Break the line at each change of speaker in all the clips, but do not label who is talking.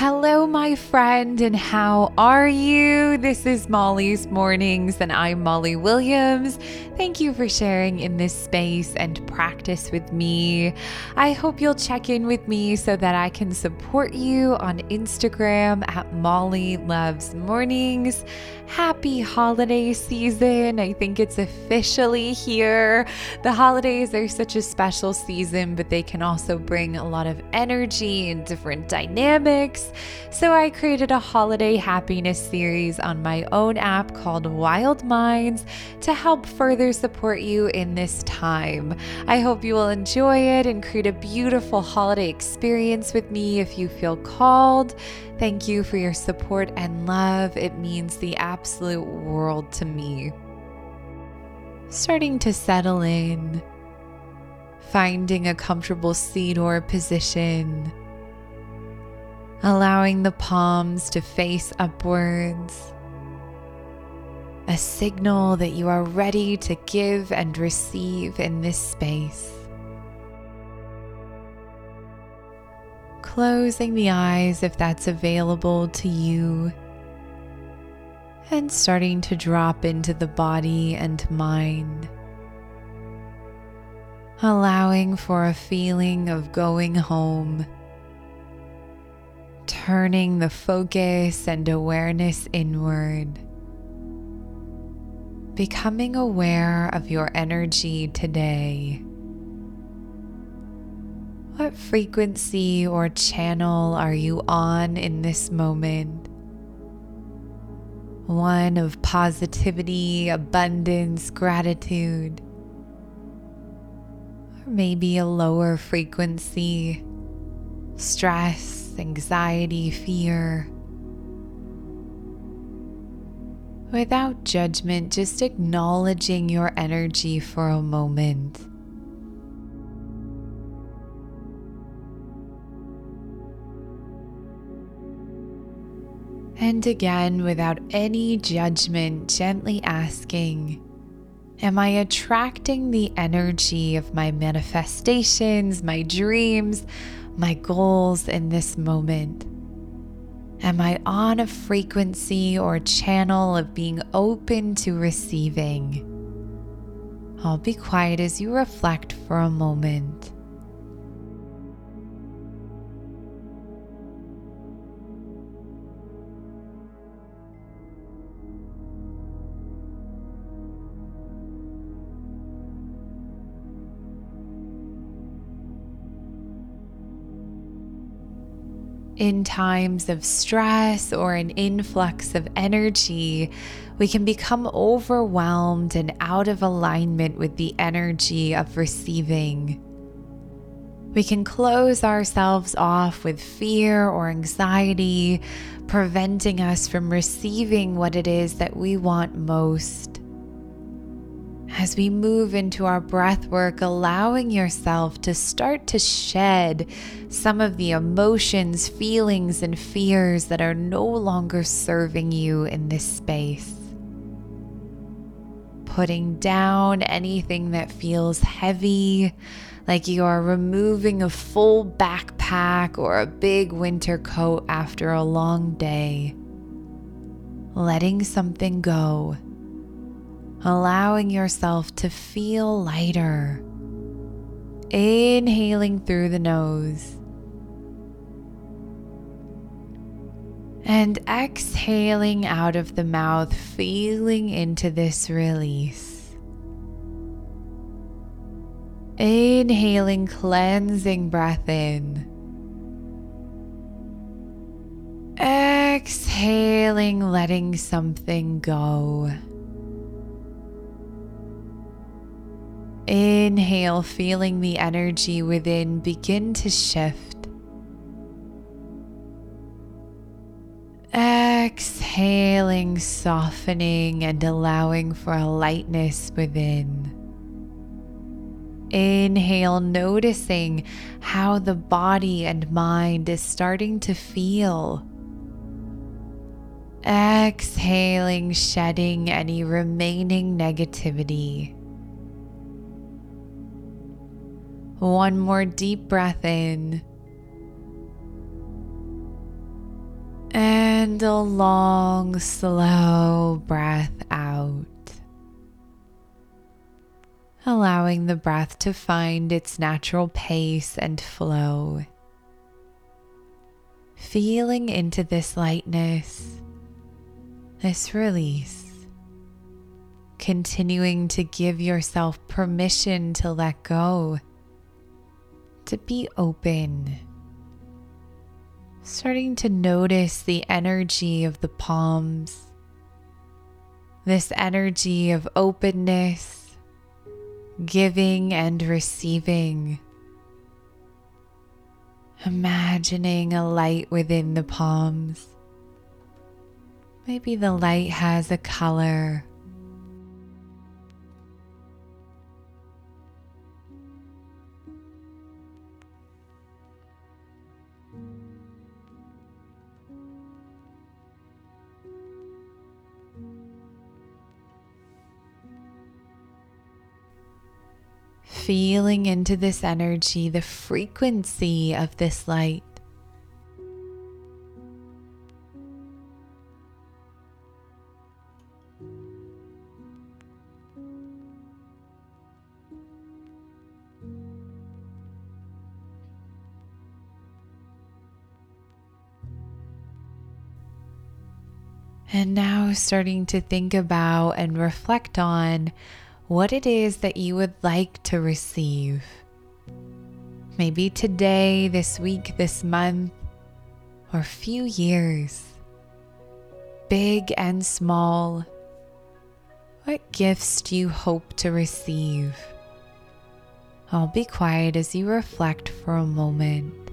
Hello, my friend, and how are you? This is Molly's Mornings, and I'm Molly Williams. Thank you for sharing in this space and practice with me. I hope you'll check in with me so that I can support you on Instagram at Molly Loves Mornings. Happy holiday season! I think it's officially here. The holidays are such a special season, but they can also bring a lot of energy and different dynamics. So I created a holiday happiness series on my own app called Wild Minds to help further support you in this time. I hope you will enjoy it and create a beautiful holiday experience with me if you feel called. Thank you for your support and love. It means the absolute world to me. Starting to settle in, finding a comfortable seat or position allowing the palms to face upwards. A signal that you are ready to give and receive in this space. Closing the eyes if that's available to you, and starting to drop into the body and mind. Allowing for a feeling of going home turning the focus and awareness inward, becoming aware of your energy today. What frequency or channel are you on in this moment? One of positivity, abundance, gratitude, or maybe a lower frequency, stress anxiety, fear. Without judgment, just acknowledging your energy for a moment. And again, without any judgment, gently asking, Am I attracting the energy of my manifestations, my dreams, my goals in this moment? Am I on a frequency or channel of being open to receiving? I'll be quiet as you reflect for a moment. In times of stress or an influx of energy, we can become overwhelmed and out of alignment with the energy of receiving. We can close ourselves off with fear or anxiety, preventing us from receiving what it is that we want most as we move into our breath work, allowing yourself to start to shed some of the emotions, feelings, and fears that are no longer serving you in this space. Putting down anything that feels heavy, like you are removing a full backpack or a big winter coat after a long day. Letting something go allowing yourself to feel lighter. Inhaling through the nose. And exhaling out of the mouth, feeling into this release. Inhaling, cleansing breath in. Exhaling, letting something go. Inhale, feeling the energy within begin to shift. Exhaling, softening, and allowing for a lightness within. Inhale, noticing how the body and mind is starting to feel. Exhaling, shedding any remaining negativity. One more deep breath in. And a long, slow breath out. Allowing the breath to find its natural pace and flow. Feeling into this lightness, this release. Continuing to give yourself permission to let go, to be open starting to notice the energy of the palms, this energy of openness, giving and receiving. Imagining a light within the palms. Maybe the light has a color feeling into this energy, the frequency of this light. And now starting to think about and reflect on what it is that you would like to receive. Maybe today, this week, this month, or few years. Big and small. What gifts do you hope to receive? I'll be quiet as you reflect for a moment.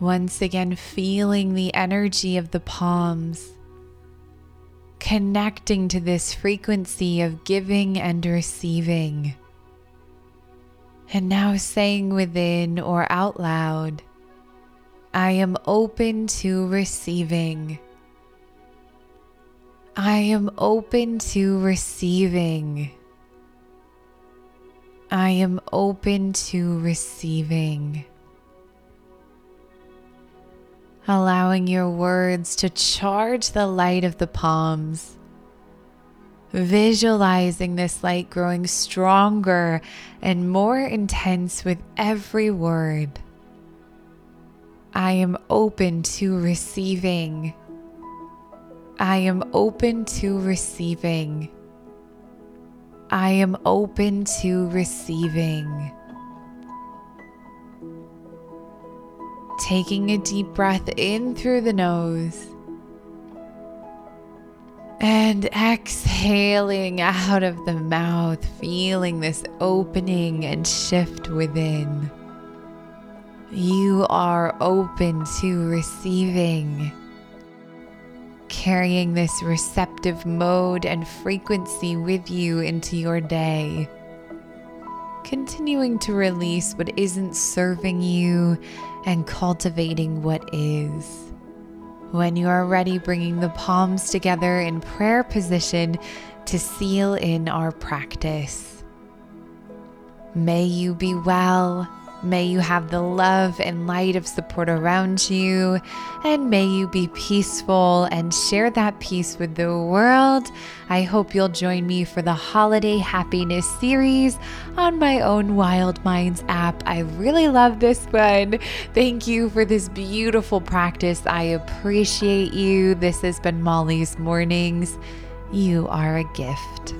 Once again, feeling the energy of the palms, connecting to this frequency of giving and receiving. And now saying within or out loud, I am open to receiving. I am open to receiving. I am open to receiving allowing your words to charge the light of the palms. Visualizing this light growing stronger and more intense with every word. I am open to receiving. I am open to receiving. I am open to receiving. Taking a deep breath in through the nose and exhaling out of the mouth, feeling this opening and shift within. You are open to receiving, carrying this receptive mode and frequency with you into your day. Continuing to release what isn't serving you and cultivating what is. When you are ready, bringing the palms together in prayer position to seal in our practice. May you be well. May you have the love and light of support around you, and may you be peaceful and share that peace with the world. I hope you'll join me for the Holiday Happiness series on my own Wild Minds app. I really love this one. Thank you for this beautiful practice. I appreciate you. This has been Molly's Mornings. You are a gift.